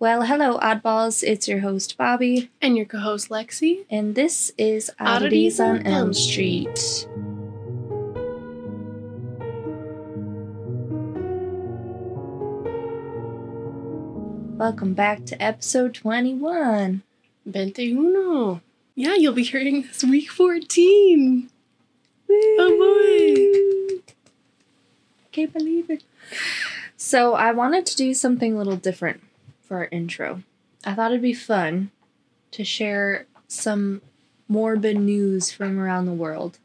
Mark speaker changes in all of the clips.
Speaker 1: Well, hello, oddballs. It's your host, Bobby,
Speaker 2: And your co host, Lexi.
Speaker 1: and this is
Speaker 2: Oddities
Speaker 1: Oddities on Elm Street. Welcome back to episode 21.
Speaker 2: Vente uno. Yeah, you'll be hearing this week 14. Oh boy.
Speaker 1: Can't believe it. So, I wanted to do something a little different for our intro. I thought it'd be fun to share some morbid news from around the world.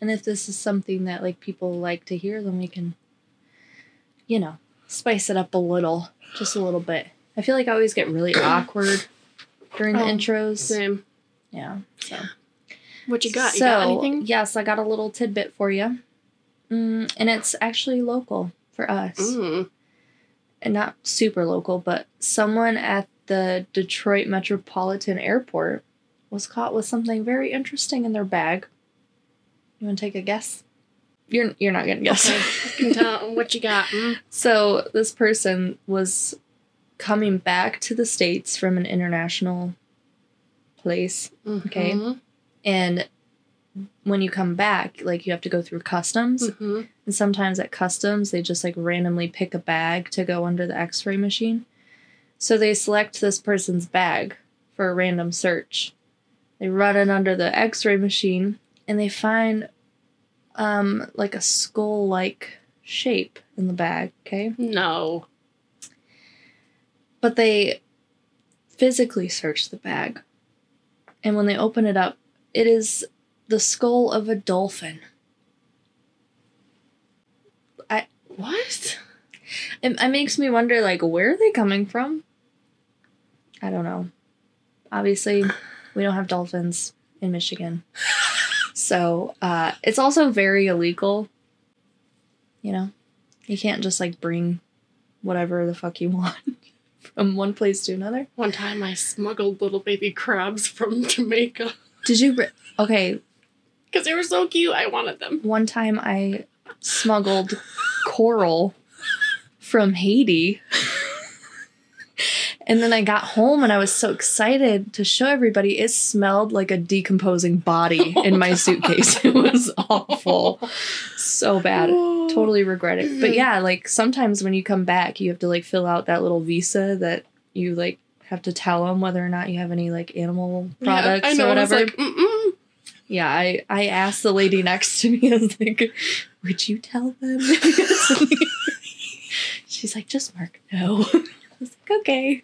Speaker 1: And if this is something that like people like to hear, then we can you know, spice it up a little, just a little bit. I feel like I always get really awkward during the
Speaker 2: Oh,
Speaker 1: intros.
Speaker 2: Same.
Speaker 1: Yeah. So
Speaker 2: What you got?
Speaker 1: so,
Speaker 2: you got anything?
Speaker 1: yes, I got a little tidbit for you. Mm, and it's actually local for us.
Speaker 2: Mm.
Speaker 1: And not super local, but someone at the Detroit Metropolitan Airport was caught with something very interesting in their bag. You want to take a guess? You're you're not gonna guess.
Speaker 2: Okay. I can tell what you got. Mm.
Speaker 1: So this person was coming back to the states from an international place, Okay.
Speaker 2: Mhm.
Speaker 1: and when you come back, like you have to go through customs,
Speaker 2: Mhm.
Speaker 1: and sometimes at customs they just like randomly pick a bag to go under the X-ray machine. So they select this person's bag for a random search. They run it under the X-ray machine, and they find um like a skull-like shape in the bag. Okay.
Speaker 2: No.
Speaker 1: but they physically search the bag. And when they open it up, it is the skull of a dolphin.
Speaker 2: I what?
Speaker 1: It, it makes me wonder, like, where are they coming from? I don't know. Obviously, we don't have dolphins in Michigan. So, uh, it's also very illegal. You know, you can't just, like, bring whatever the fuck you want from one place to another.
Speaker 2: One time I smuggled little baby crabs from Jamaica
Speaker 1: Did you? Re- okay,
Speaker 2: because they were so cute. I wanted them.
Speaker 1: one time I smuggled coral from Haiti. And then I got home and I was so excited to show everybody. It smelled like a decomposing body in my suitcase. It was awful. So bad. Oh. Totally regret it. But yeah, like sometimes when you come back, you have to like fill out that little visa that you like have to tell them whether or not you have any like animal products
Speaker 2: yeah, I know,
Speaker 1: or
Speaker 2: and I was
Speaker 1: whatever.
Speaker 2: like, mm-mm.
Speaker 1: Yeah, I I asked the lady next to me. I was like, "Would you tell them?" if you had something?" She's like, "Just mark no." I was like, "Okay."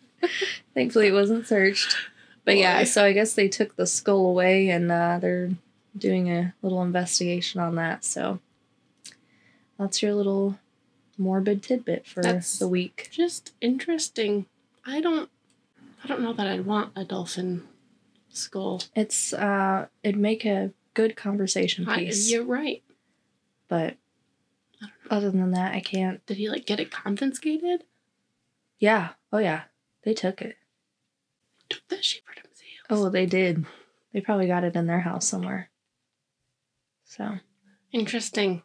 Speaker 1: Thankfully, it wasn't searched. But yeah, so I guess they took the skull away, and uh, they're doing a little investigation on that. So that's your little morbid tidbit for
Speaker 2: That's-
Speaker 1: the week.
Speaker 2: just interesting. I don't. I don't know that I'd want a dolphin skull.
Speaker 1: It's uh, it'd make a good conversation
Speaker 2: I,
Speaker 1: piece,
Speaker 2: you're right.
Speaker 1: but
Speaker 2: I don't
Speaker 1: other than that, I can't.
Speaker 2: Did he like get it confiscated?
Speaker 1: Yeah. Oh yeah. They took it.
Speaker 2: Took that shit for themselves.
Speaker 1: Oh, they did. They probably got it in their house somewhere. So
Speaker 2: interesting.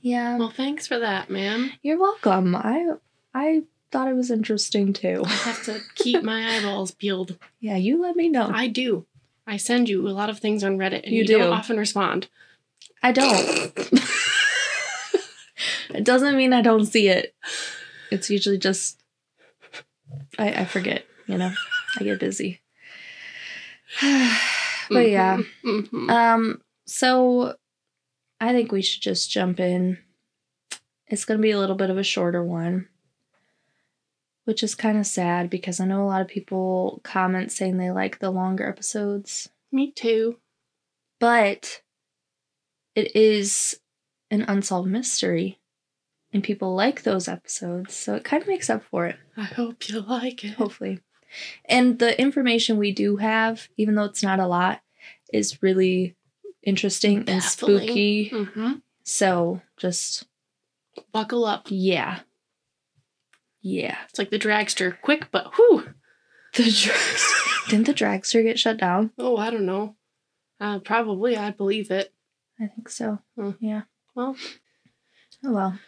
Speaker 1: yeah.
Speaker 2: Well, thanks for that, man.
Speaker 1: You're welcome. I I thought it was interesting too.
Speaker 2: I have to keep my eyeballs peeled.
Speaker 1: Yeah, you let me know.
Speaker 2: I do. I send you a lot of things on Reddit, and
Speaker 1: You
Speaker 2: you,
Speaker 1: do.
Speaker 2: don't often respond.
Speaker 1: I don't. it doesn't mean I don't see it. It's usually just I, I forget, you know. I get busy. but yeah.
Speaker 2: Mhm.
Speaker 1: Um, so I think we should just jump in. It's going to be a little bit of a shorter one, which is kind of sad because I know a lot of people comment saying they like the longer episodes,
Speaker 2: Me too.
Speaker 1: but it is an unsolved mystery and people like those episodes, so it kind of makes up for it,
Speaker 2: I hope you like it.
Speaker 1: hopefully. And the information we do have, even though it's not a lot, is really interesting and
Speaker 2: Baffling.
Speaker 1: spooky.
Speaker 2: hmm
Speaker 1: So just
Speaker 2: Buckle up.
Speaker 1: yeah. Yeah.
Speaker 2: It's like the dragster. Quick, but whew.
Speaker 1: The dragster. Didn't the dragster get shut down?
Speaker 2: Oh, I don't know. Uh, probably, I believe it.
Speaker 1: I think so.
Speaker 2: Hmm.
Speaker 1: Yeah.
Speaker 2: Well,
Speaker 1: Oh well.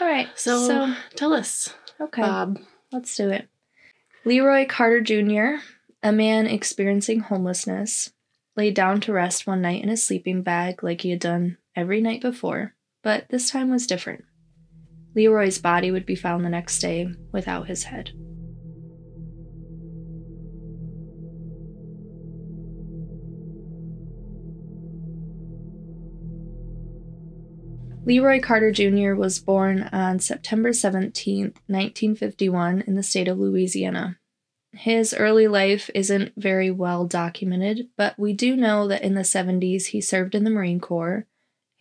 Speaker 1: All right.
Speaker 2: so,
Speaker 1: So,
Speaker 2: tell us,
Speaker 1: okay.
Speaker 2: Bob,
Speaker 1: let's do it. Leroy Carter Jr., a man experiencing homelessness, lay down to rest one night in a sleeping bag like he had done every night before, but this time was different. Leroy's body would be found the next day without his head. Leroy Carter Jr. was born on September 17, 1951, in the state of Louisiana. His early life isn't very well documented, but we do know that in the 70s he served in the Marine Corps.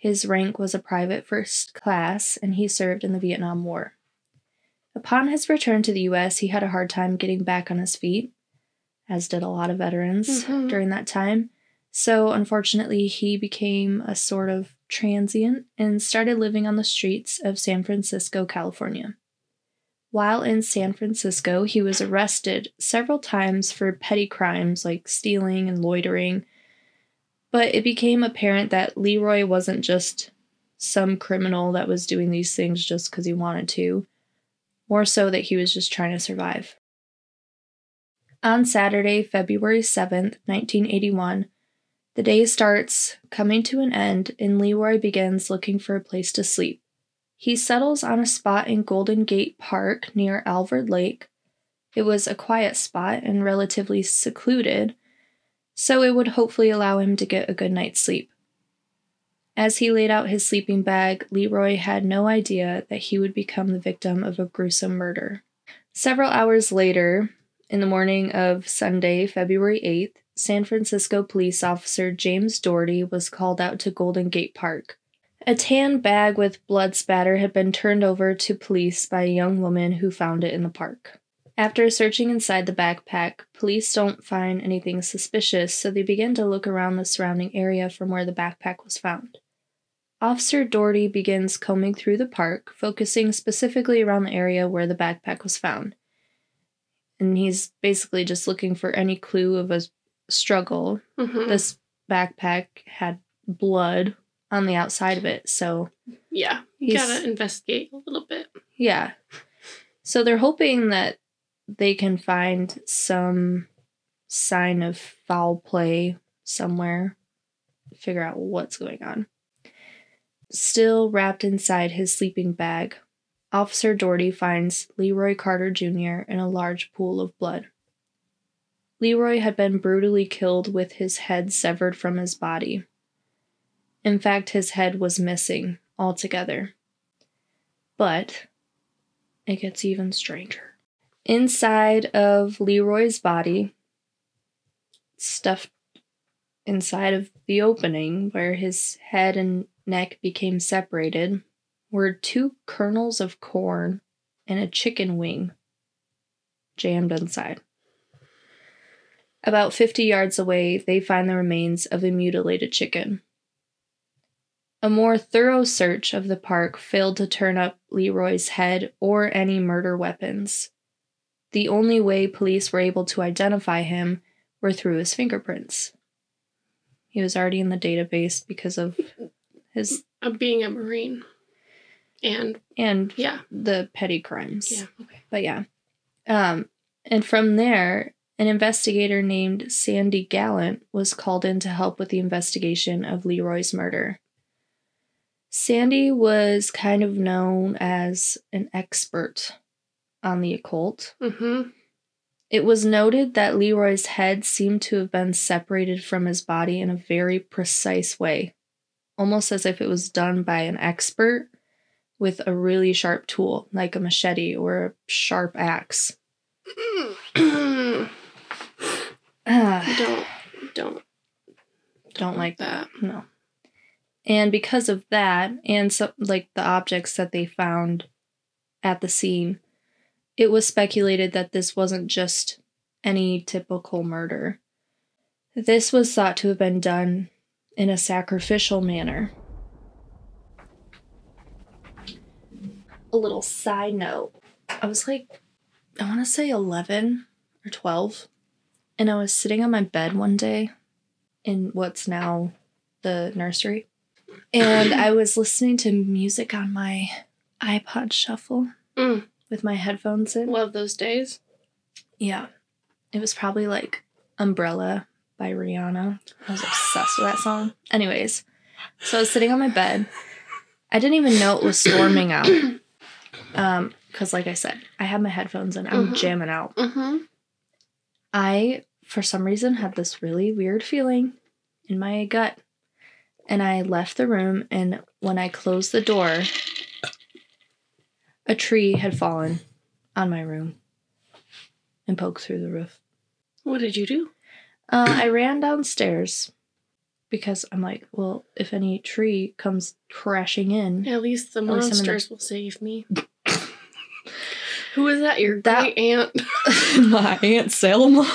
Speaker 1: His rank was a private first class, and he served in the Vietnam War. Upon his return to the U.S., he had a hard time getting back on his feet, as did a lot of veterans
Speaker 2: Mhm.
Speaker 1: during that time. So, unfortunately, he became a sort of transient and started living on the streets of San Francisco, California. While in San Francisco, he was arrested several times for petty crimes like stealing and loitering. But it became apparent that Leroy wasn't just some criminal that was doing these things just because he wanted to, more so that he was just trying to survive. On Saturday, February 7th, 1981, the day starts coming to an end, and Leroy begins looking for a place to sleep. He settles on a spot in Golden Gate Park near Alvord Lake. It was a quiet spot and relatively secluded, so it would hopefully allow him to get a good night's sleep. As he laid out his sleeping bag, Leroy had no idea that he would become the victim of a gruesome murder. Several hours later, in the morning of Sunday, February 8th, San Francisco police officer James Doherty was called out to Golden Gate Park. A tan bag with blood spatter had been turned over to police by a young woman who found it in the park. After searching inside the backpack, police don't find anything suspicious, so they begin to look around the surrounding area from where the backpack was found. Officer Doherty begins combing through the park, focusing specifically around the area where the backpack was found. And he's basically just looking for any clue of a struggle.
Speaker 2: Mhm.
Speaker 1: This backpack had blood on the outside of it, so
Speaker 2: yeah, you gotta investigate a little bit.
Speaker 1: yeah. So they're hoping that they can find some sign of foul play somewhere, figure out what's going on. Still wrapped inside his sleeping bag, Officer Doherty finds Leroy Carter Jr. in a large pool of blood. Leroy had been brutally killed with his head severed from his body. In fact, his head was missing altogether. But it gets even stranger. Inside of Leroy's body, stuffed inside of the opening where his head and neck became separated, were two kernels of corn and a chicken wing jammed inside. About 50 yards away, they find the remains of a mutilated chicken. A more thorough search of the park failed to turn up Leroy's head or any murder weapons. The only way police were able to identify him were through his fingerprints. He was already in the database because of his
Speaker 2: Of being a marine, and
Speaker 1: and
Speaker 2: yeah,
Speaker 1: the petty crimes.
Speaker 2: yeah, okay.
Speaker 1: But yeah. Um, and from there, an investigator named Sandy Gallant was called in to help with the investigation of Leroy's murder. Sandy was kind of known as an expert on the occult.
Speaker 2: Mm-hmm.
Speaker 1: It was noted that Leroy's head seemed to have been separated from his body in a very precise way, almost as if it was done by an expert with a really sharp tool, like a machete or a sharp axe.
Speaker 2: don't
Speaker 1: Ah,
Speaker 2: don't
Speaker 1: don't like that. No. And because of that, and so, like the objects that they found at the scene, it was speculated that this wasn't just any typical murder. This was thought to have been done in a sacrificial manner. A little side note I was like, I want to say 11 or 12, and I was sitting on my bed one day in what's now the nursery. And I was listening to music on my iPod Shuffle,
Speaker 2: Mm.
Speaker 1: With my headphones in.
Speaker 2: Love those days.
Speaker 1: Yeah. It was probably like Umbrella by Rihanna. I was obsessed with that song. Anyways, so I was sitting on my bed. I didn't even know it was storming out. Um, because like I said, I had my headphones in. I'm
Speaker 2: Mhm.
Speaker 1: jamming out.
Speaker 2: Mm-hmm.
Speaker 1: I, for some reason, had this really weird feeling in my gut. And I left the room, and when I closed the door, a tree had fallen on my room and poked through the roof.
Speaker 2: What did you do?
Speaker 1: Uh, I ran downstairs because I'm like, well, if any tree comes crashing in,
Speaker 2: At least the
Speaker 1: At least I'm in the-
Speaker 2: monsters will save me. Who is that? Your
Speaker 1: That-
Speaker 2: great aunt?
Speaker 1: my aunt Selma.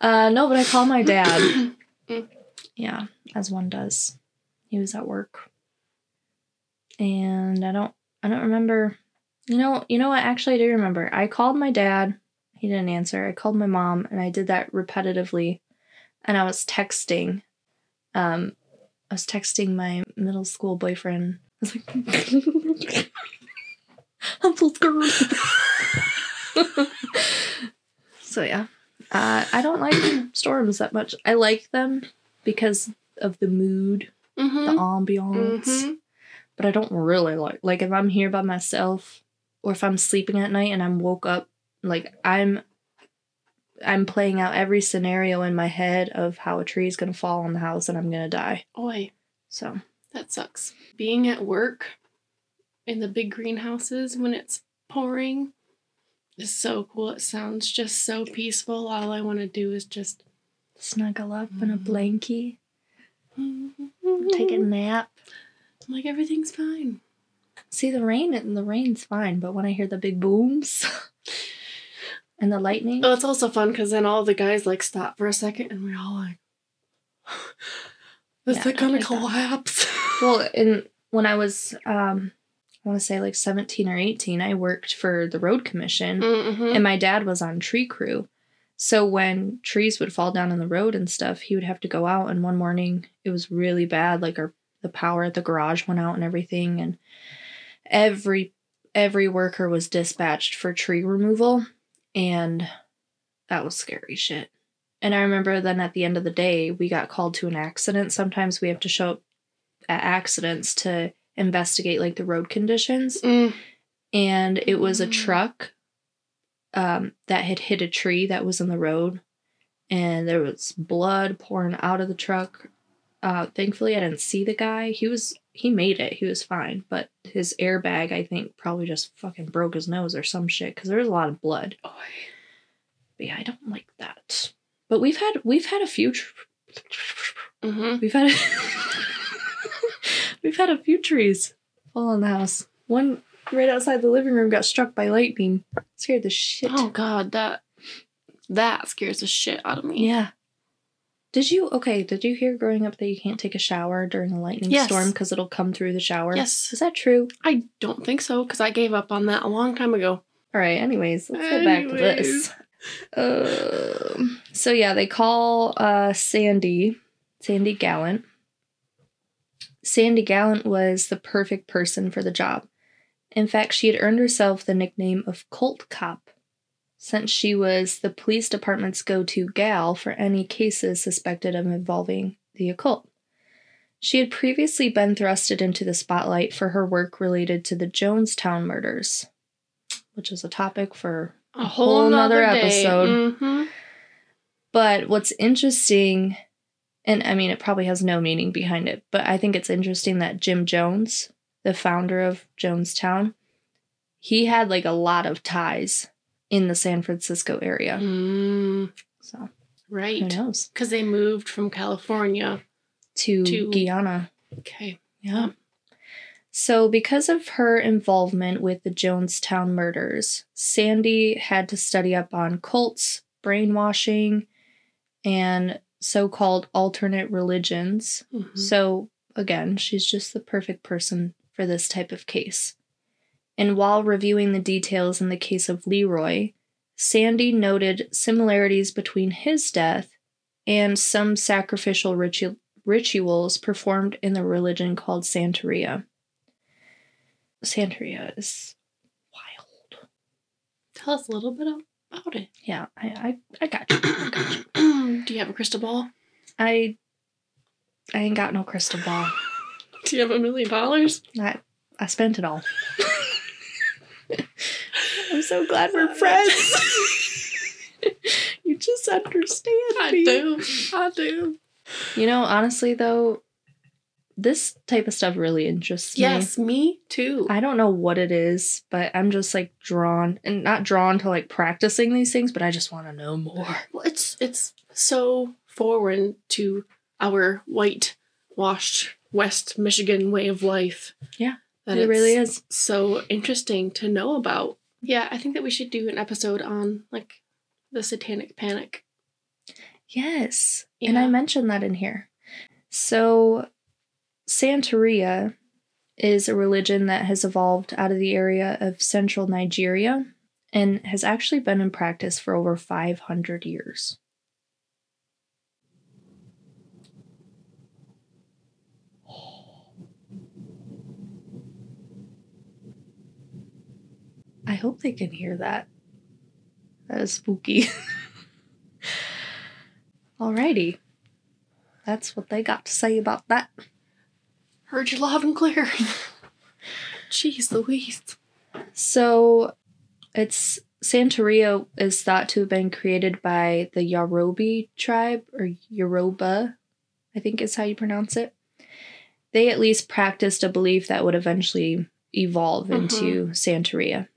Speaker 1: uh, no, but I called my dad. Yeah, as one does. He was at work, and I don't, I don't remember. You know, you know what? Actually, I do remember. I called my dad. He didn't answer. I called my mom, and I did that repetitively. And I was texting. Um, I was texting my middle school boyfriend. I was like, I'm so scared. so yeah, uh, I don't like storms that much. I like them because of the mood, the
Speaker 2: Mm-hmm.
Speaker 1: ambiance,
Speaker 2: Mm-hmm.
Speaker 1: But I don't really like like if I'm here by myself or if I'm sleeping at night and I'm woke up like I'm I'm playing out every scenario in my head of how a tree is gonna fall on the house and I'm gonna die.
Speaker 2: Oi,
Speaker 1: So
Speaker 2: that sucks. Being at work in the big greenhouses when it's pouring is so cool. It sounds just so peaceful. All I want to do is just
Speaker 1: snuggle up in a
Speaker 2: Mhm.
Speaker 1: blankie,
Speaker 2: take
Speaker 1: take a nap.
Speaker 2: I'm like everything's fine.
Speaker 1: See the rain and the rain's fine, but when I hear the big booms and the lightning,
Speaker 2: Oh, it's also fun because then all the guys like stop for a second and we're all like, "Is
Speaker 1: Yeah,
Speaker 2: it gonna
Speaker 1: like that.
Speaker 2: collapse?"
Speaker 1: well, and when I was, um, I want to say like seventeen or eighteen, I worked for the road commission,
Speaker 2: mm-hmm.
Speaker 1: and my dad was on tree crew. So when trees would fall down on the road and stuff, he would have to go out. And one morning, it was really bad. Like our the power at the garage went out and everything, and every every worker was dispatched for tree removal, and that was scary shit. And I remember then at the end of the day, we got called to an accident. Sometimes we have to show up at accidents to investigate like the road conditions
Speaker 2: Mm.
Speaker 1: and it was a
Speaker 2: Mm.
Speaker 1: truck um, that had hit a tree that was in the road, and there was blood pouring out of the truck. Uh, thankfully, I didn't see the guy. He was he made it. He was fine, but his airbag, I think, probably just fucking broke his nose or some shit because there was a lot of blood.
Speaker 2: Oi.
Speaker 1: But yeah, I don't like that. But we've had we've had a few. Tr-
Speaker 2: Mm-hmm.
Speaker 1: We've had we've had a few trees fall on the house. One right outside the living room got struck by lightning. Scared the shit.
Speaker 2: Oh god, that that scares the shit out of me.
Speaker 1: yeah. Did you okay? Did you hear growing up that you can't take a shower during a lightning
Speaker 2: Yes.
Speaker 1: storm because it'll come through the shower?
Speaker 2: Yes.
Speaker 1: Is that true?
Speaker 2: I don't think so because I gave up on that a long time ago.
Speaker 1: All right. Anyways, let's get back to this. Um, so yeah, they call uh, Sandy, Sandy Gallant. Sandy Gallant was the perfect person for the job. In fact, she had earned herself the nickname of Colt Cop, since she was the police department's go-to gal for any cases suspected of involving the occult. She had previously been thrusted into the spotlight for her work related to the Jonestown murders, which is a topic for
Speaker 2: A
Speaker 1: whole
Speaker 2: whole
Speaker 1: nother
Speaker 2: nother
Speaker 1: episode.
Speaker 2: hmm
Speaker 1: But what's interesting, and I mean, it probably has no meaning behind it, but I think it's interesting that Jim Jones, the founder of Jonestown, he had like a lot of ties in the San Francisco area.
Speaker 2: Mm,
Speaker 1: So who
Speaker 2: right.
Speaker 1: knows?
Speaker 2: Because they moved from California.
Speaker 1: To,
Speaker 2: To-
Speaker 1: Guyana.
Speaker 2: Okay.
Speaker 1: Yeah. So, because of her involvement with the Jonestown murders, Sandy had to study up on cults, brainwashing, and so called alternate religions.
Speaker 2: Mhm.
Speaker 1: So, again, she's just the perfect person for this type of case. And while reviewing the details in the case of Leroy, Sandy noted similarities between his death and some sacrificial ritu- rituals performed in the religion called Santeria. Santeria is wild.
Speaker 2: Tell us a little bit about it.
Speaker 1: Yeah, I I, I got you. I got you.
Speaker 2: Do you have a crystal ball?
Speaker 1: I I ain't got no crystal ball.
Speaker 2: Do you have a million dollars?
Speaker 1: I I spent it all. So glad we're friends. you just understand
Speaker 2: I
Speaker 1: me.
Speaker 2: do. I do.
Speaker 1: You know, honestly though, this type of stuff really interests me.
Speaker 2: Yes, me too.
Speaker 1: I don't know what it is, but I'm just like drawn and not drawn to like practicing these things, but I just want to know more.
Speaker 2: Well, it's it's so foreign to our white washed West Michigan way of life.
Speaker 1: Yeah,
Speaker 2: that
Speaker 1: it really is.
Speaker 2: so interesting to know about. Yeah, I think that we should do an episode on like the satanic panic.
Speaker 1: Yes. And I mentioned that in here. So, Santeria is a religion that has evolved out of the area of central Nigeria and has actually been in practice for over 500 years. I hope they can hear that. That is spooky. Alrighty. That's what they got to say about that.
Speaker 2: Heard you loud and clear. Jeez Louise.
Speaker 1: So it's Santeria is thought to have been created by the Yarobi tribe or Yoruba, I think is how you pronounce it. They at least practiced a belief that would eventually evolve into mm-hmm. Santeria.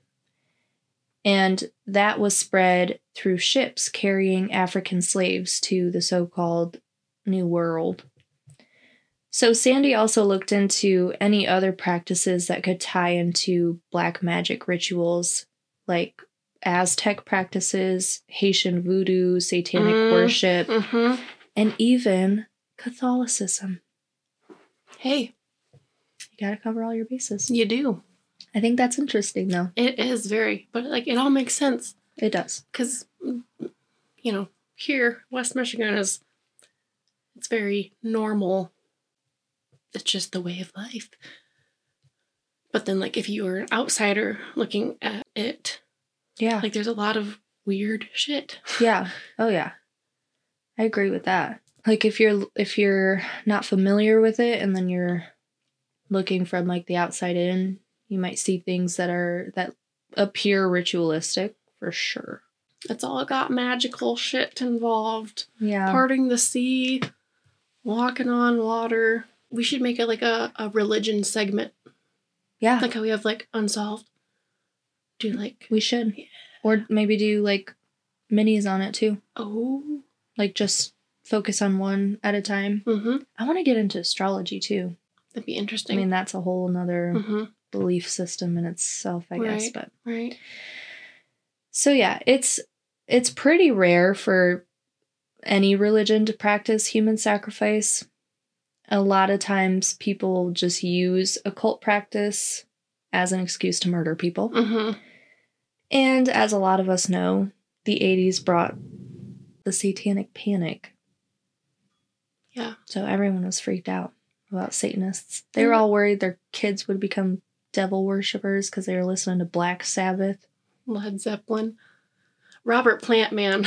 Speaker 1: And that was spread through ships carrying African slaves to the so called New World. So Sandy also looked into any other practices that could tie into black magic rituals like Aztec practices, Haitian voodoo, satanic
Speaker 2: Mm.
Speaker 1: worship,
Speaker 2: Mm-hmm.
Speaker 1: and even Catholicism.
Speaker 2: Hey,
Speaker 1: You got to cover all your bases.
Speaker 2: you do.
Speaker 1: I think that's interesting though.
Speaker 2: It is very, but like it all makes sense
Speaker 1: It does.
Speaker 2: because, you know, here West Michigan is, it's very normal. It's just the way of life. But then, like, if you were an outsider looking at it,
Speaker 1: Yeah.
Speaker 2: like, there's a lot of weird shit.
Speaker 1: yeah. Oh yeah. I agree with that. Like if you're if you're not familiar with it and then you're looking from like the outside in, you might see things that are that appear ritualistic for sure.
Speaker 2: It's all got magical shit involved.
Speaker 1: Yeah.
Speaker 2: Parting the sea, walking on water. We should make it like a, a religion segment,
Speaker 1: yeah.
Speaker 2: like how we have like unsolved. Do like
Speaker 1: we should.
Speaker 2: Yeah.
Speaker 1: Or maybe do like minis on it too.
Speaker 2: oh,
Speaker 1: Like just focus on one at a time.
Speaker 2: mm-hmm.
Speaker 1: I want to get into astrology too.
Speaker 2: That'd be interesting.
Speaker 1: I mean, that's a whole nother
Speaker 2: mm-hmm.
Speaker 1: Belief system in itself, I guess. But
Speaker 2: Right.
Speaker 1: so yeah, it's it's pretty rare for any religion to practice human sacrifice. A lot of times people just use occult practice as an excuse to murder people.
Speaker 2: Mm-hmm.
Speaker 1: And as a lot of us know, the 80s brought the satanic panic.
Speaker 2: Yeah.
Speaker 1: So everyone was freaked out about Satanists. They were all worried their kids would become devil worshippers because they were listening to Black Sabbath.
Speaker 2: Led Zeppelin. Robert Plant, man.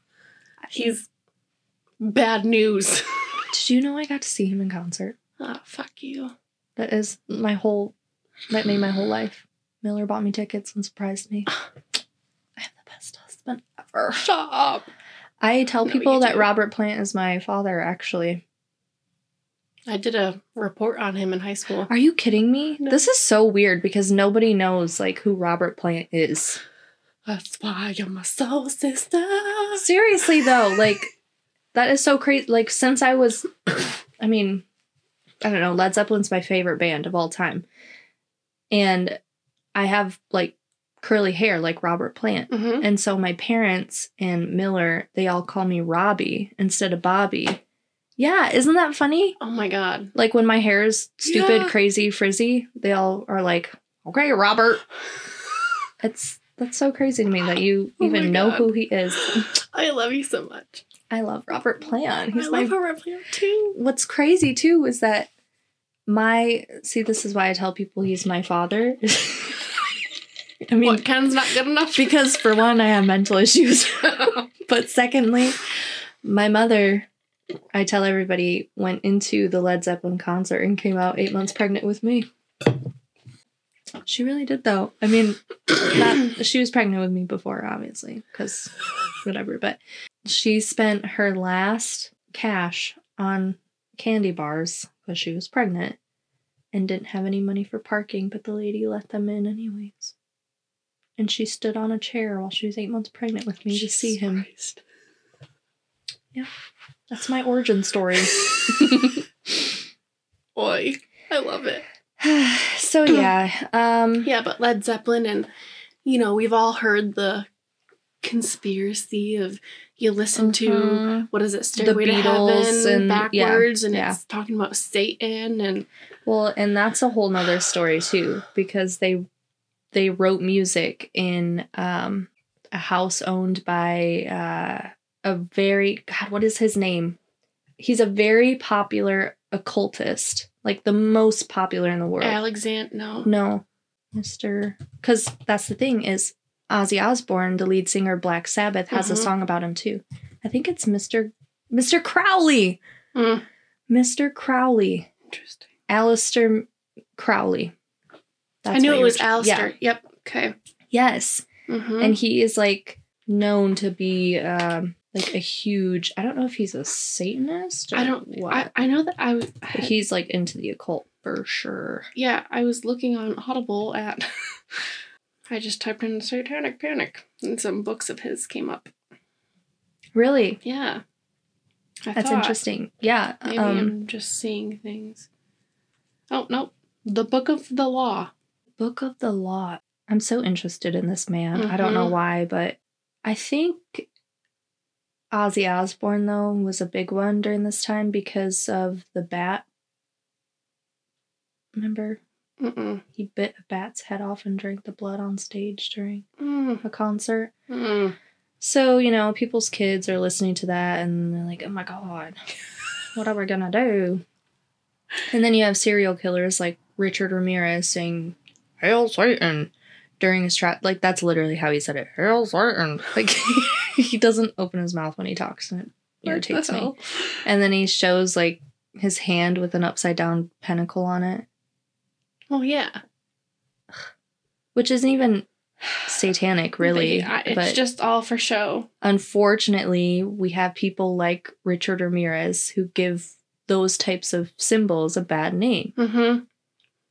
Speaker 2: He's bad news.
Speaker 1: Did you know I got to see him in concert?
Speaker 2: Ah, fuck you.
Speaker 1: That is my whole, that made my whole life. Miller bought me tickets and surprised me. I have the best husband ever.
Speaker 2: Shut up.
Speaker 1: I tell
Speaker 2: No,
Speaker 1: people that
Speaker 2: do.
Speaker 1: Robert Plant is my father, actually.
Speaker 2: I did a report on him in high school.
Speaker 1: Are you kidding me?
Speaker 2: No.
Speaker 1: This is so weird because nobody knows like who Robert Plant is.
Speaker 2: That's why you're my soul sister.
Speaker 1: Seriously though, like that is so crazy. Like since I was I mean, I don't know, Led Zeppelin's my favorite band of all time. And I have like curly hair like Robert Plant.
Speaker 2: Mm-hmm.
Speaker 1: And so my parents and Miller, they all call me Robbie instead of Bobby. Yeah, isn't that funny?
Speaker 2: Oh my god.
Speaker 1: Like when my hair is stupid,
Speaker 2: Yeah.
Speaker 1: crazy, frizzy, they all are like, "Okay, Robert." It's that's so crazy to me that you
Speaker 2: Oh
Speaker 1: even know who he is.
Speaker 2: I love you so much.
Speaker 1: I love Robert Plant. He's
Speaker 2: I
Speaker 1: my
Speaker 2: love Robert Plant too.
Speaker 1: What's crazy too is that my see, this is why I tell people he's my father. I mean,
Speaker 2: what Ken's not good enough?
Speaker 1: because for one, I have mental issues, but secondly, my mother, I tell everybody, went into the Led Zeppelin concert and came out eight months pregnant with me. She really did, though. I mean, not, she was pregnant with me before, obviously, because whatever. But she spent her last cash on candy bars because she was pregnant and didn't have any money for parking, but the lady let them in anyways. And she stood on a chair while she was eight months pregnant with me to see him.
Speaker 2: Christ.
Speaker 1: That's my origin story.
Speaker 2: Boy, I love it.
Speaker 1: so yeah, um
Speaker 2: Yeah, but Led Zeppelin and you know, we've all heard the conspiracy of you listen to
Speaker 1: mhm.
Speaker 2: what is it, Stairway to
Speaker 1: Beatles
Speaker 2: Heaven
Speaker 1: and- yeah,
Speaker 2: backwards and
Speaker 1: yeah.
Speaker 2: it's talking about Satan and
Speaker 1: well, and that's a whole nother story too, because they they wrote music in um a house owned by uh a very God, what is his name? He's a very popular occultist, like the most popular in the world.
Speaker 2: Alexander no.
Speaker 1: No, Mr. Because that's the thing is Ozzy Osbourne, the lead singer of Black Sabbath, has a
Speaker 2: Mhm.
Speaker 1: song about him too. I think it's Mr. Mr. Crowley.
Speaker 2: Mm.
Speaker 1: Mr. Crowley.
Speaker 2: Interesting.
Speaker 1: Aleister Crowley.
Speaker 2: I knew it was Aleister.
Speaker 1: Yeah.
Speaker 2: Yep. Okay.
Speaker 1: Yes,
Speaker 2: hmm
Speaker 1: and he is like known to be um, like a huge. I don't know if he's a Satanist.
Speaker 2: I don't
Speaker 1: What.
Speaker 2: I, I know that I.
Speaker 1: but he's like into the occult for sure.
Speaker 2: yeah, I was looking on Audible at I just typed in satanic panic and some books of his came up.
Speaker 1: Really,
Speaker 2: Yeah. I
Speaker 1: that's
Speaker 2: thought
Speaker 1: interesting. Yeah.
Speaker 2: Maybe
Speaker 1: um,
Speaker 2: I'm just seeing things. Oh no. The Book of the Law.
Speaker 1: Book of the Law. I'm so interested in this man. I don't know
Speaker 2: Mhm.
Speaker 1: why, but I think Ozzy Osbourne though was a big one during this time because of the bat. Remember,
Speaker 2: Mm-mm.
Speaker 1: he bit a bat's head off and drank the blood on stage during
Speaker 2: Mm,
Speaker 1: a concert.
Speaker 2: mm.
Speaker 1: So, you know, people's kids are listening to that and they're like, oh my God, what are we gonna do? And then you have serial killers like Richard Ramirez saying, Hail Satan during his trap. Like, that's literally how he said it. Hail Satan. Like, he doesn't open his mouth when he talks and it irritates me. And then he shows like his hand with an upside down pentacle on it,
Speaker 2: Oh yeah.
Speaker 1: which isn't even satanic, really.
Speaker 2: But, yeah, it's
Speaker 1: but
Speaker 2: just all for show.
Speaker 1: unfortunately, we have people like Richard Ramirez who give those types of symbols a bad name.
Speaker 2: Mm-hmm.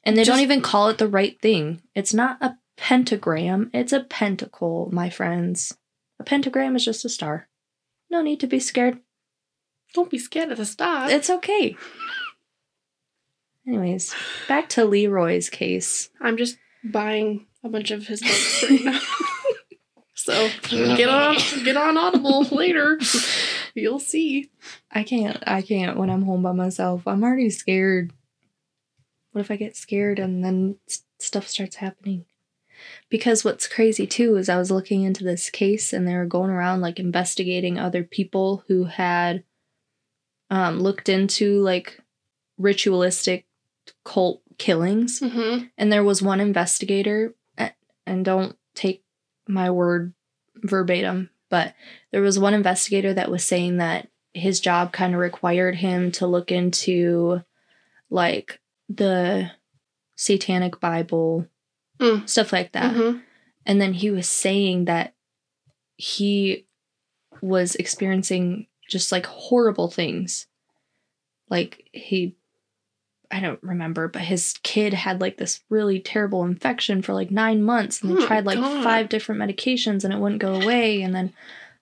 Speaker 1: And they don't even call it the right thing. It's not a pentagram, it's a pentacle, my friends. A pentagram is just a star. No need to be scared.
Speaker 2: Don't be scared of the stars.
Speaker 1: It's okay. Anyways, back to Leroy's case.
Speaker 2: I'm just buying a bunch of his books right now. so get on get on Audible later. You'll see.
Speaker 1: I can't. I can't when I'm home by myself. I'm already scared. What if I get scared and then s- stuff starts happening? Because what's crazy too is I was looking into this case and they were going around like investigating other people who had um, looked into like ritualistic cult killings.
Speaker 2: Mm-hmm.
Speaker 1: And there was one investigator, and don't take my word verbatim, but there was one investigator that was saying that his job kind of required him to look into like the satanic Bible,
Speaker 2: Mm.
Speaker 1: stuff like that.
Speaker 2: Mm-hmm.
Speaker 1: And then he was saying that he was experiencing just like horrible things. Like he I don't remember, but his kid had like this really terrible infection for like 9 months and
Speaker 2: Oh
Speaker 1: they
Speaker 2: my
Speaker 1: tried like
Speaker 2: God.
Speaker 1: five different medications and it wouldn't go away and then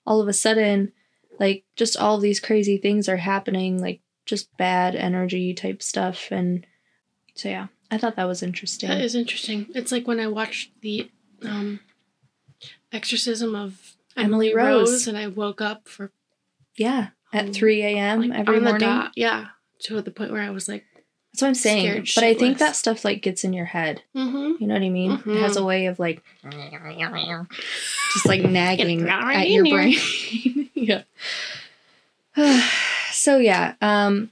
Speaker 1: all of a sudden like just all these crazy things are happening like just bad energy type stuff and so yeah, I thought that was interesting.
Speaker 2: That is interesting. It's like when I watched the um, Exorcism of
Speaker 1: Emily
Speaker 2: Emily
Speaker 1: Rose.
Speaker 2: Rose, and I woke up for
Speaker 1: yeah, at
Speaker 2: um,
Speaker 1: 3 a.m.
Speaker 2: like,
Speaker 1: every morning.
Speaker 2: dot. Yeah, to the point where I was like,
Speaker 1: That's what I'm saying.
Speaker 2: Scared
Speaker 1: But I think that stuff like gets in your head.
Speaker 2: mm-hmm.
Speaker 1: You know what I mean? It
Speaker 2: Mhm.
Speaker 1: has a way of like just like nagging at your brain. yeah. so yeah, um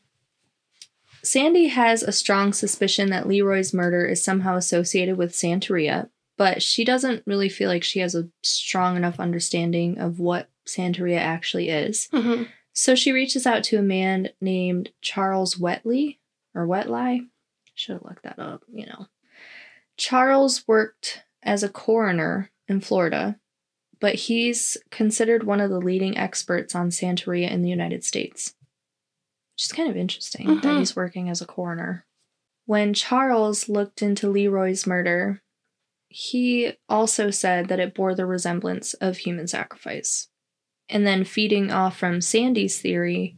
Speaker 1: Sandy has a strong suspicion that Leroy's murder is somehow associated with Santeria, but she doesn't really feel like she has a strong enough understanding of what Santeria actually is.
Speaker 2: Mhm.
Speaker 1: So she reaches out to a man named Charles Wetley or Wetli. Should have looked that up, you know. Charles worked as a coroner in Florida, but he's considered one of the leading experts on Santeria in the United States. Which is kind of interesting that
Speaker 2: Mhm.
Speaker 1: he's working as a coroner. When Charles looked into Leroy's murder, he also said that it bore the resemblance of human sacrifice. And then feeding off from Sandy's theory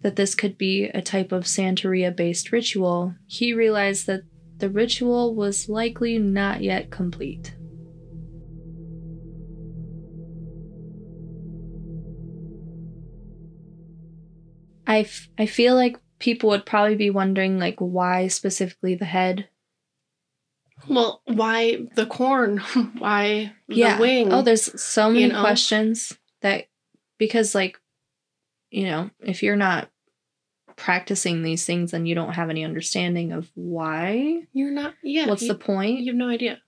Speaker 1: that this could be a type of Santeria based ritual, he realized that the ritual was likely not yet complete. I, f- I feel like people would probably be wondering like why specifically the head
Speaker 2: Well, why the corn? Why the
Speaker 1: yeah.
Speaker 2: wing?
Speaker 1: Oh, there's so many
Speaker 2: you know?
Speaker 1: questions that because like you know, if you're not practicing these things then you don't have any understanding of why.
Speaker 2: You're not. Yeah.
Speaker 1: What's
Speaker 2: you,
Speaker 1: the point?
Speaker 2: You have no idea.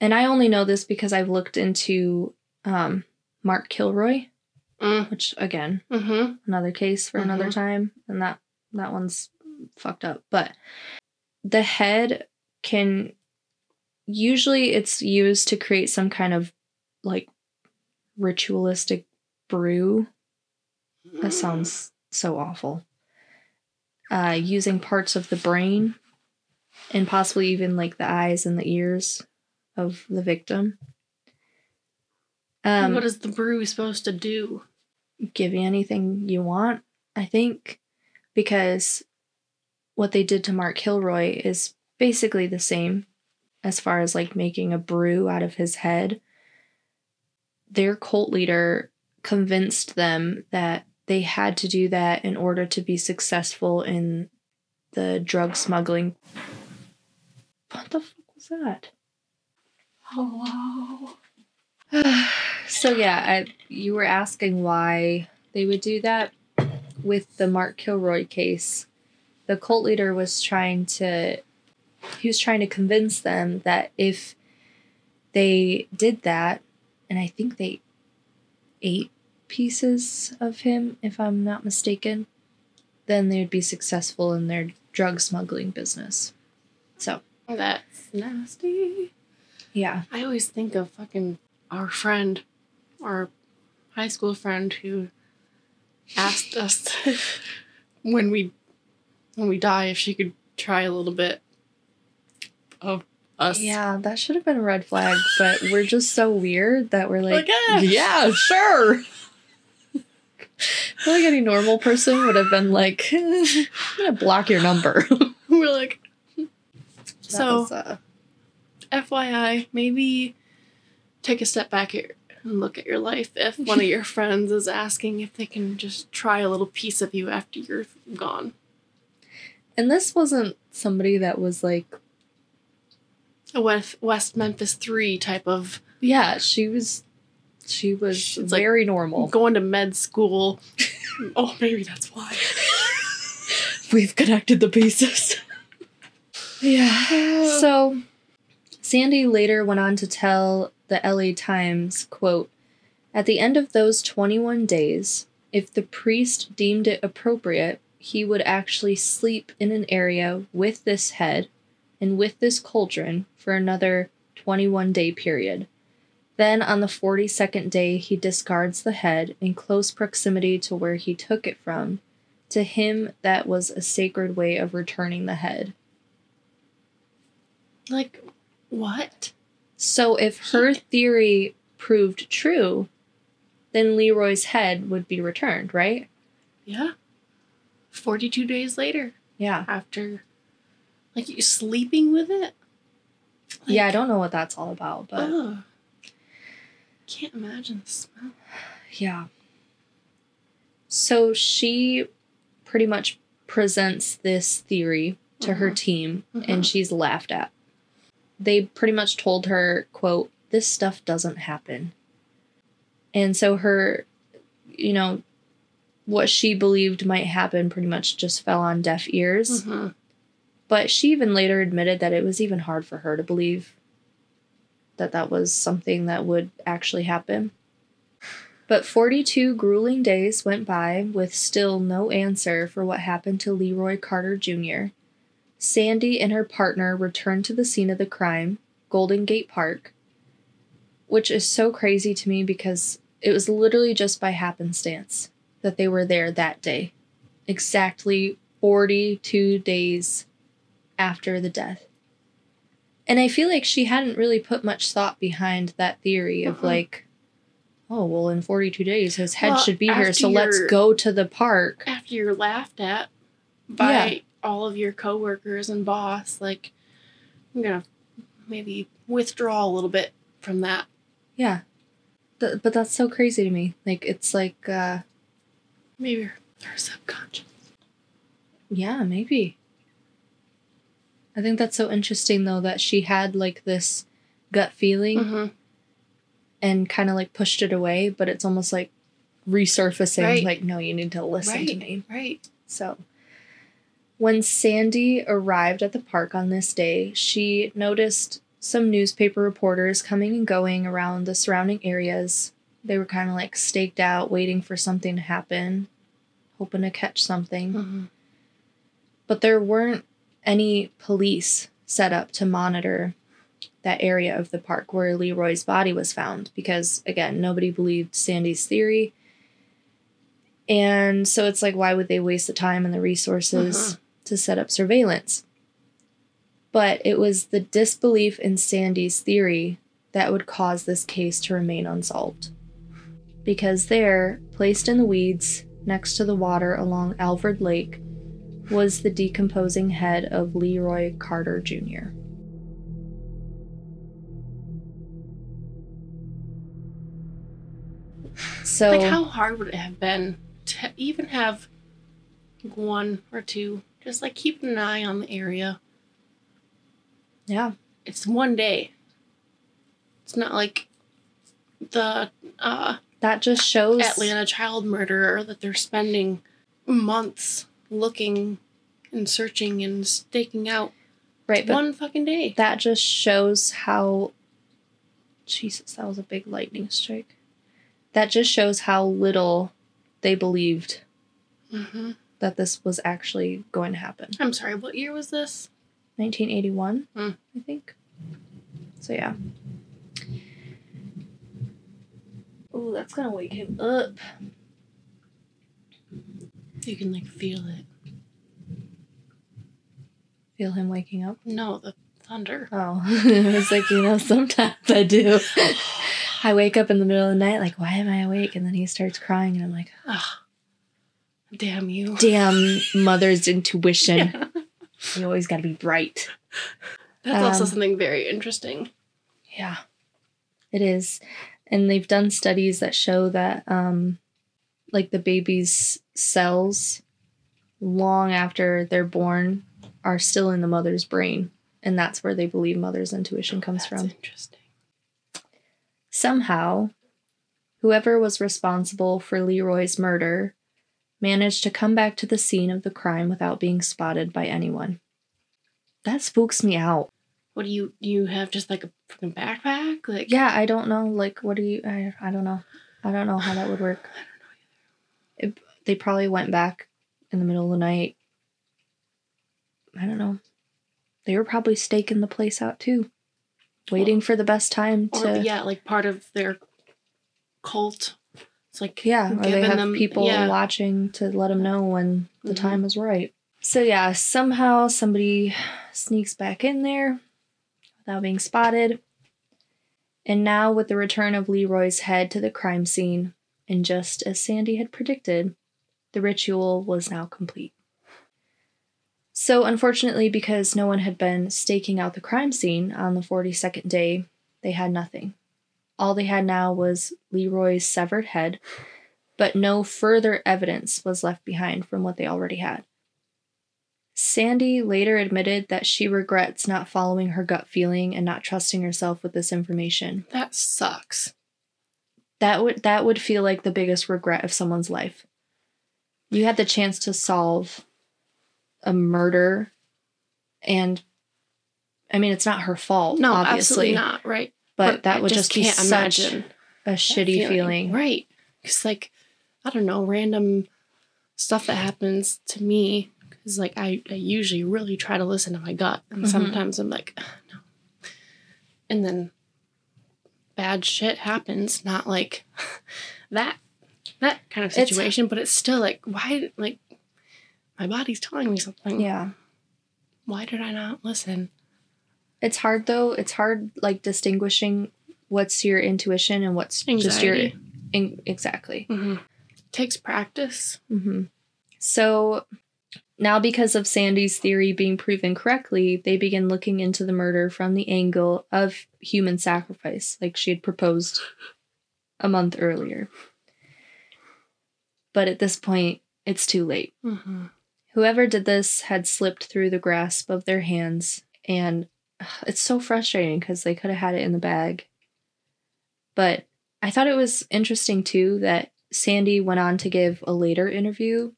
Speaker 1: and I only know this because I've looked into um Mark Kilroy,
Speaker 2: Mm.
Speaker 1: which again,
Speaker 2: Mm-hmm.
Speaker 1: another case for another
Speaker 2: Mhm.
Speaker 1: time and that that one's fucked up but the head can usually it's used to create some kind of like ritualistic brew that sounds so awful uh using parts of the brain and possibly even like the eyes and the ears of the victim um
Speaker 2: what is the brew supposed to do?
Speaker 1: Give you anything you want, I think, because what they did to Mark Kilroy is basically the same as far as like making a brew out of his head. Their cult leader convinced them that they had to do that in order to be successful in the drug smuggling. What the fuck was that?
Speaker 2: Oh, Hello.
Speaker 1: so yeah, I, you were asking why they would do that with the Mark Kilroy case. The cult leader was trying to he was trying to convince them that if they did that, and I think they ate pieces of him, if I'm not mistaken, then they would be successful in their drug smuggling business. So oh,
Speaker 2: That's nasty.
Speaker 1: yeah,
Speaker 2: I always think of fucking our friend, our high school friend who asked us when we when we die if she could try a little bit of us.
Speaker 1: Yeah, that should have been a red flag, but we're just so weird that we're like, yeah, sure. I feel like any normal person would have been like, I'm gonna block your number.
Speaker 2: We're like, so
Speaker 1: was, uh,
Speaker 2: FYI, maybe take a step back here and look at your life if one of your friends is asking if they can just try a little piece of you after you're gone.
Speaker 1: and this wasn't somebody that was like,
Speaker 2: A West, West Memphis 3 type of
Speaker 1: yeah, she was, she was
Speaker 2: She's like,
Speaker 1: very normal.
Speaker 2: going to med school. oh, maybe that's why.
Speaker 1: We've connected the pieces. yeah. So Sandy later went on to tell the LA Times, quote, At the end of those 21 days, if the priest deemed it appropriate, he would actually sleep in an area with this head and with this cauldron for another 21 day period. Then on the 42nd day, he discards the head in close proximity to where he took it from to him that was a sacred way of returning the head.
Speaker 2: Like, what?
Speaker 1: So if her theory proved true, then Leroy's head would be returned, right?
Speaker 2: Yeah. 42 days later,
Speaker 1: Yeah.
Speaker 2: after, like, you sleeping with it?
Speaker 1: yeah, I don't know what that's all about, but
Speaker 2: Ugh. Can't imagine the smell.
Speaker 1: yeah. So she pretty much presents this theory to her
Speaker 2: Mhm.
Speaker 1: team
Speaker 2: Mhm.
Speaker 1: and she's laughed at. They pretty much told her, quote, this stuff doesn't happen. And so her, you know, what she believed might happen pretty much just fell on deaf ears.
Speaker 2: hmm
Speaker 1: But she even later admitted that it was even hard for her to believe that that was something that would actually happen. But 42 grueling days went by with still no answer for what happened to Leroy Carter Jr. Sandy and her partner returned to the scene of the crime, Golden Gate Park, which is so crazy to me because it was literally just by happenstance that they were there that day. Exactly 42 days after the death. And I feel like she hadn't really put much thought behind that theory of
Speaker 2: Mhm.
Speaker 1: like, oh, well, in 42 days, his head
Speaker 2: Well,
Speaker 1: should be here, so let's go to the park.
Speaker 2: After you're laughed at by all of your coworkers and boss, like I'm gonna maybe withdraw a little bit from that.
Speaker 1: Yeah. Th- but that's so crazy to me. Like, it's like, uh,
Speaker 2: Maybe her, her subconscious.
Speaker 1: yeah, maybe. I think that's so interesting, though, that she had like this gut feeling
Speaker 2: hmm
Speaker 1: and kind of like pushed it away, but it's almost like resurfacing,
Speaker 2: Right.
Speaker 1: like, no, you need to listen to me.
Speaker 2: Right.
Speaker 1: So, when Sandy arrived at the park on this day, she noticed some newspaper reporters coming and going around the surrounding areas. They were kind of like staked out, waiting for something to happen, hoping to catch something.
Speaker 2: hmm
Speaker 1: But there weren't any police set up to monitor that area of the park where LeRoy's body was found because, again, nobody believed Sandy's theory. And so it's like, why would they waste the time and the resources
Speaker 2: Mhm.
Speaker 1: To set up surveillance? But it was the disbelief in Sandy's theory that would cause this case to remain unsolved. Because there, placed in the weeds next to the water along Alvord Lake, was the decomposing head of LeRoy Carter Jr. So,
Speaker 2: Like, how hard would it have been to even have one or two, just like keeping an eye on the area?
Speaker 1: yeah,
Speaker 2: It's one day. It's not like the uh,
Speaker 1: that just shows
Speaker 2: Atlanta child murderer that they're spending months looking and searching and staking out
Speaker 1: right,
Speaker 2: one fucking day.
Speaker 1: that just shows how Jesus, that was a big lightning strike. That just shows how little they believed
Speaker 2: hmm
Speaker 1: that this was actually going to happen.
Speaker 2: I'm sorry, what year was this?
Speaker 1: 1981,
Speaker 2: Hmm.
Speaker 1: I think. So yeah. Oh, that's gonna wake him up.
Speaker 2: You can like feel it.
Speaker 1: Feel him waking up.
Speaker 2: No, the thunder.
Speaker 1: Oh, I was like, you know, sometimes I do. I wake up in the middle of the night, like, why am I awake? And then he starts crying, and I'm like,
Speaker 2: Ugh. Damn you.
Speaker 1: damn, mother's intuition. You always got to be bright.
Speaker 2: That's also
Speaker 1: Um,
Speaker 2: something very interesting.
Speaker 1: Yeah, it is. And they've done studies that show that, um, like, the baby's cells, long after they're born, are still in the mother's brain. And that's where they believe mother's intuition comes
Speaker 2: That's
Speaker 1: from.
Speaker 2: interesting.
Speaker 1: Somehow, whoever was responsible for LeRoy's murder managed to come back to the scene of the crime without being spotted by anyone. That spooks me out.
Speaker 2: What do you do you have just like a freaking backpack? Like
Speaker 1: Yeah, I don't know. Like, what do you? I, I don't know. I don't know how that would work. I don't know either. It, they probably went back in the middle of the night. I don't know. They were probably staking the place out too, waiting for the best time
Speaker 2: or
Speaker 1: to.
Speaker 2: yeah, like part of their cult. It's like
Speaker 1: Yeah, or they have
Speaker 2: them-
Speaker 1: people
Speaker 2: yeah.
Speaker 1: watching to let them know when the
Speaker 2: Mhm.
Speaker 1: time is right. So yeah, somehow somebody sneaks back in there without being spotted. And now with the return of LeRoy's head to the crime scene, and just as Sandy had predicted, the ritual was now complete. So unfortunately, because no one had been staking out the crime scene on the 42nd day, they had nothing. All they had now was LeRoy's severed head, but no further evidence was left behind from what they already had. Sandy later admitted that she regrets not following her gut feeling and not trusting herself with this information.
Speaker 2: that sucks.
Speaker 1: That would that would feel like the biggest regret of someone's life. You had the chance to solve a murder and I mean it's not her fault,
Speaker 2: No,
Speaker 1: obviously.
Speaker 2: absolutely not. Right.
Speaker 1: But, that
Speaker 2: I
Speaker 1: would just, be such a shitty feeling.
Speaker 2: Right. Because, like, I don't know, random stuff that happens to me. Because, like, I, I usually really try to listen to my gut. And
Speaker 1: Mhm.
Speaker 2: sometimes I'm like, no. And then bad shit happens. Not like that, that kind of
Speaker 1: It's-
Speaker 2: situation. but it's still like, why, like, my body's telling me something.
Speaker 1: Yeah.
Speaker 2: Why did I not listen?
Speaker 1: It's hard though. It's hard like distinguishing what's your intuition and what's just your
Speaker 2: Anxiety.
Speaker 1: in, exactly.
Speaker 2: hmm Takes practice.
Speaker 1: Mm-hmm. So now, because of Sandy's theory being proven correctly, they begin looking into the murder from the angle of human sacrifice, like she had proposed a month earlier. But at this point, it's too late.
Speaker 2: hmm
Speaker 1: Whoever did this had slipped through the grasp of their hands, and it's so frustrating because they could have had it in the bag. But I thought it was interesting too that Sandy went on to give a later interview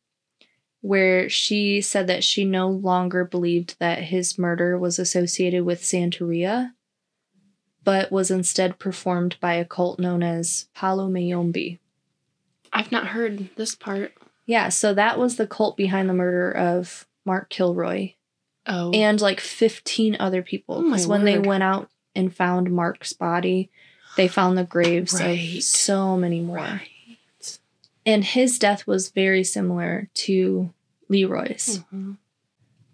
Speaker 1: where she said that she no longer believed that his murder was associated with Santeria, but was instead performed by a cult known as Palo Mayombe.
Speaker 2: I've not heard this part.
Speaker 1: Yeah, so that was the cult behind the murder of Mark Kilroy
Speaker 2: Oh.
Speaker 1: and like 15 other people.
Speaker 2: Oh
Speaker 1: Because when they went out and found Mark's body, they found the graves
Speaker 2: Right.
Speaker 1: of so many more.
Speaker 2: right.
Speaker 1: And his death was very similar to LeRoy's.
Speaker 2: Mhm.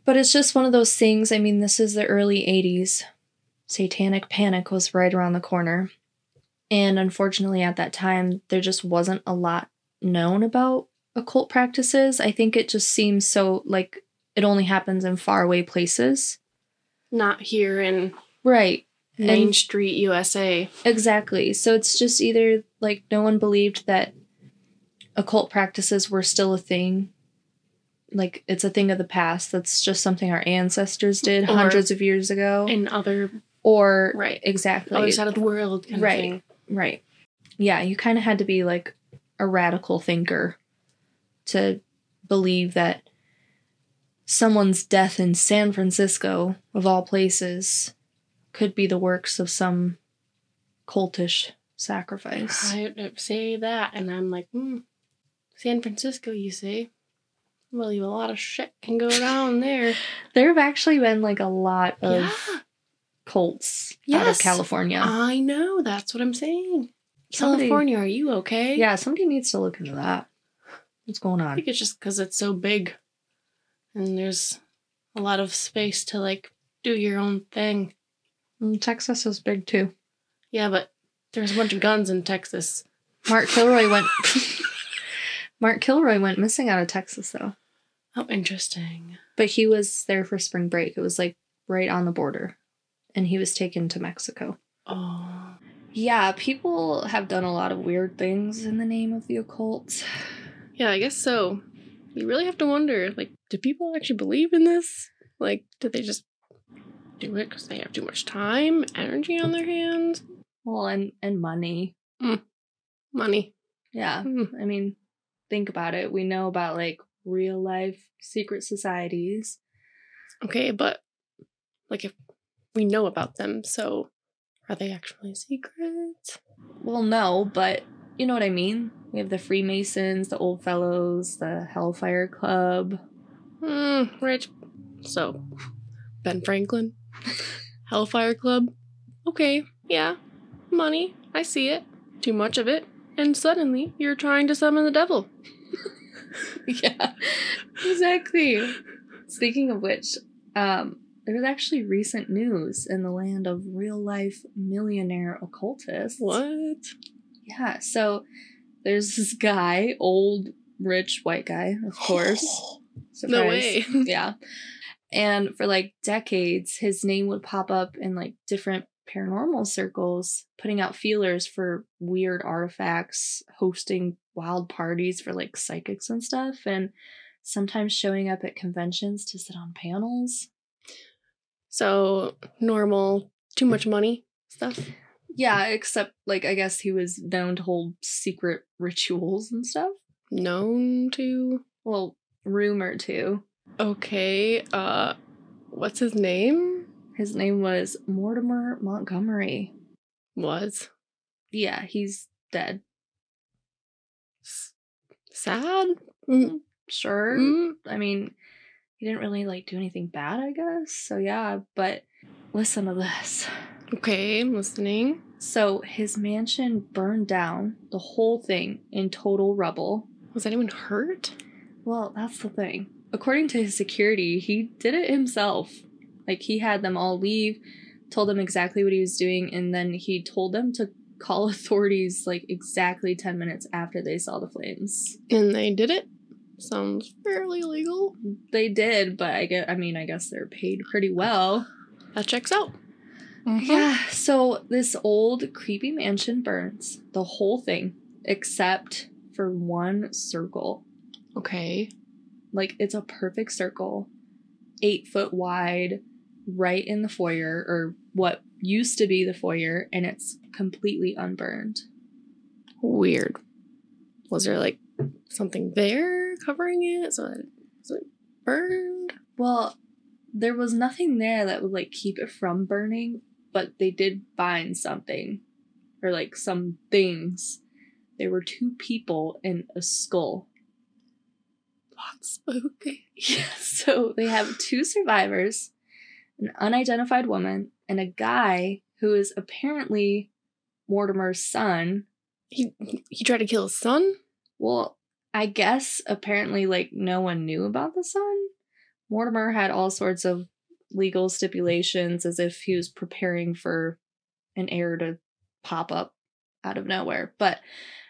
Speaker 1: But it's just one of those things. I mean, this is the early 80s. Satanic panic was right around the corner. And unfortunately, at that time, there just wasn't a lot known about occult practices. I think it just seems so like it only happens in faraway places.
Speaker 2: Not here in
Speaker 1: Right.
Speaker 2: Main
Speaker 1: And-
Speaker 2: Street, USA.
Speaker 1: Exactly. So it's just either like no one believed that occult practices were still a thing. Like it's a thing of the past. That's just something our ancestors did
Speaker 2: Or-
Speaker 1: hundreds of years ago.
Speaker 2: In other
Speaker 1: or
Speaker 2: right.
Speaker 1: exactly.
Speaker 2: other side of the world
Speaker 1: Right. Right. Yeah, you kind of had to be like a radical thinker to believe that someone's death in San Francisco, of all places, could be the works of some cultish sacrifice.
Speaker 2: I say that and I'm like, hmm. San Francisco, you say? Well, you a lot of shit can go down there.
Speaker 1: There have actually been like a lot of
Speaker 2: yeah,
Speaker 1: cults out of California.
Speaker 2: I know. That's what I'm saying.
Speaker 1: Somebody-
Speaker 2: California, are you okay?
Speaker 1: yeah, somebody needs to look into that. What's going on?
Speaker 2: I think it's just because it's so big and there's a lot of space to like do your own thing.
Speaker 1: Mm, Texas is big too.
Speaker 2: Yeah, but there's a bunch of guns in Texas.
Speaker 1: Mark Kilroy went. Mark Kilroy went missing out of Texas though,
Speaker 2: Oh, interesting.
Speaker 1: but he was there for spring break. It was like right on the border, and he was taken to Mexico.
Speaker 2: Oh.
Speaker 1: Yeah, people have done a lot of weird things in the name of the occult.
Speaker 2: Yeah, I guess so. You really have to wonder like, do people actually believe in this? Like, do they just do it because they have too much time, energy on their hands?
Speaker 1: Well, and and money.
Speaker 2: Money.
Speaker 1: Yeah,
Speaker 2: Hmm.
Speaker 1: I mean, think about it. We know about like real life secret societies.
Speaker 2: Okay, but like if we know about them, so are they actually secret?
Speaker 1: Well, no, but you know what I mean. We have the Freemasons, the Odd Fellows, the Hellfire Club.
Speaker 2: Hmm, right. So, Ben Franklin, Hellfire Club. Okay, yeah, money. I see it. Too much of it. And suddenly you're trying to summon the devil.
Speaker 1: yeah, exactly. Speaking of which, um, there was actually recent news in the land of real life millionaire occultists.
Speaker 2: What?
Speaker 1: Yeah, so there's this guy, old, rich white guy, of course.
Speaker 2: No way.
Speaker 1: yeah. And for like decades, his name would pop up in like different paranormal circles, putting out feelers for weird artifacts, hosting wild parties for like psychics and stuff, and sometimes showing up at conventions to sit on panels.
Speaker 2: So, normal, too much money stuff.
Speaker 1: Yeah, except like I guess he was known to hold secret rituals and stuff.
Speaker 2: Known to.
Speaker 1: Well, rumor to.
Speaker 2: Okay. Uh, what's his name?
Speaker 1: His name was Mortimer Montgomery.
Speaker 2: Was
Speaker 1: Yeah, he's dead.
Speaker 2: S- sad. Mm,
Speaker 1: Sure.
Speaker 2: mm.
Speaker 1: I mean, he didn't really like do anything bad, I guess. So yeah, but listen to this.
Speaker 2: Okay, I'm listening.
Speaker 1: So his mansion burned down, the whole thing in total rubble.
Speaker 2: Was anyone hurt?
Speaker 1: Well, that's the thing. According to his security, he did it himself. Like he had them all leave, told them exactly what he was doing, and then he told them to call authorities like exactly 10 minutes after they saw the flames.
Speaker 2: And they did it. Sounds fairly legal.
Speaker 1: They did, but I get I mean, I guess they're paid pretty well.
Speaker 2: That checks out. Mhm.
Speaker 1: Yeah, so this old creepy mansion burns, the whole thing, except for one circle.
Speaker 2: Okay.
Speaker 1: Like it's a perfect circle, eight foot wide, right in the foyer, or what used to be the foyer, and it's completely unburned.
Speaker 2: Weird. Was there like something there covering it? So that was it burned?
Speaker 1: Well, there was nothing there that would like keep it from burning, but they did find something, or like some things. There were two people and a skull.
Speaker 2: That's spooky.
Speaker 1: Yeah, so they have two survivors, an unidentified woman, and a guy who is apparently Mortimer's son.
Speaker 2: He he tried to kill his son?
Speaker 1: Well, I guess apparently, like, no one knew about the son. Mortimer had all sorts of legal stipulations as if he was preparing for an heir to pop up out of nowhere. But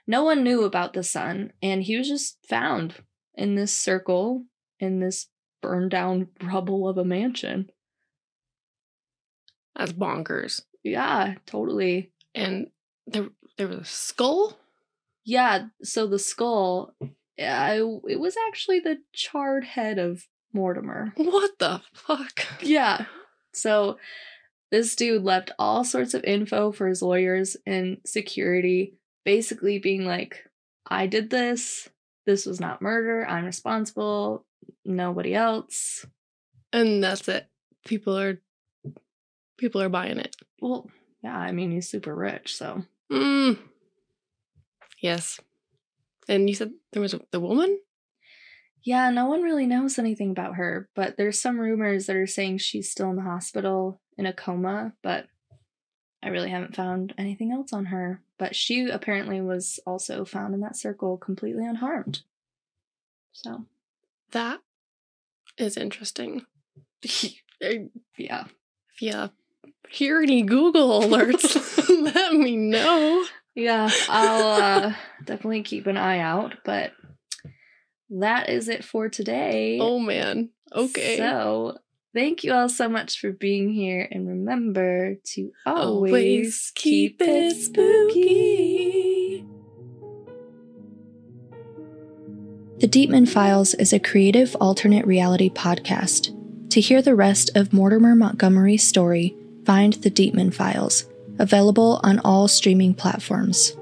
Speaker 1: no one knew about the son, and he was just found in this circle in this burned down rubble of a mansion.
Speaker 2: That's bonkers.
Speaker 1: Yeah, totally.
Speaker 2: And there there was a skull?
Speaker 1: Yeah, so the skull, it, it was actually the charred head of Mortimer.
Speaker 2: What the fuck?
Speaker 1: Yeah. So this dude left all sorts of info for his lawyers and security, basically being like, I did this. This was not murder. I'm responsible. Nobody else.
Speaker 2: And that's it. People are people are buying it.
Speaker 1: Well, yeah, I mean, he's super rich, so.
Speaker 2: Mm. Yes. And you said there was a, the woman?
Speaker 1: Yeah, no one really knows anything about her, but there's some rumors that are saying she's still in the hospital in a coma, but I really haven't found anything else on her. But she apparently was also found in that circle completely unharmed. So,
Speaker 2: That is interesting.
Speaker 1: yeah.
Speaker 2: If you hear any Google alerts, let me know.
Speaker 1: Yeah, I'll uh, definitely keep an eye out, but that is it for today.
Speaker 2: Oh man. Okay.
Speaker 1: So, thank you all so much for being here, and remember to always, keep it spooky. The Deittman Files is a creative alternate reality podcast. To hear the rest of Mortimer Montgomery's story, find The Deittman Files, available on all streaming platforms.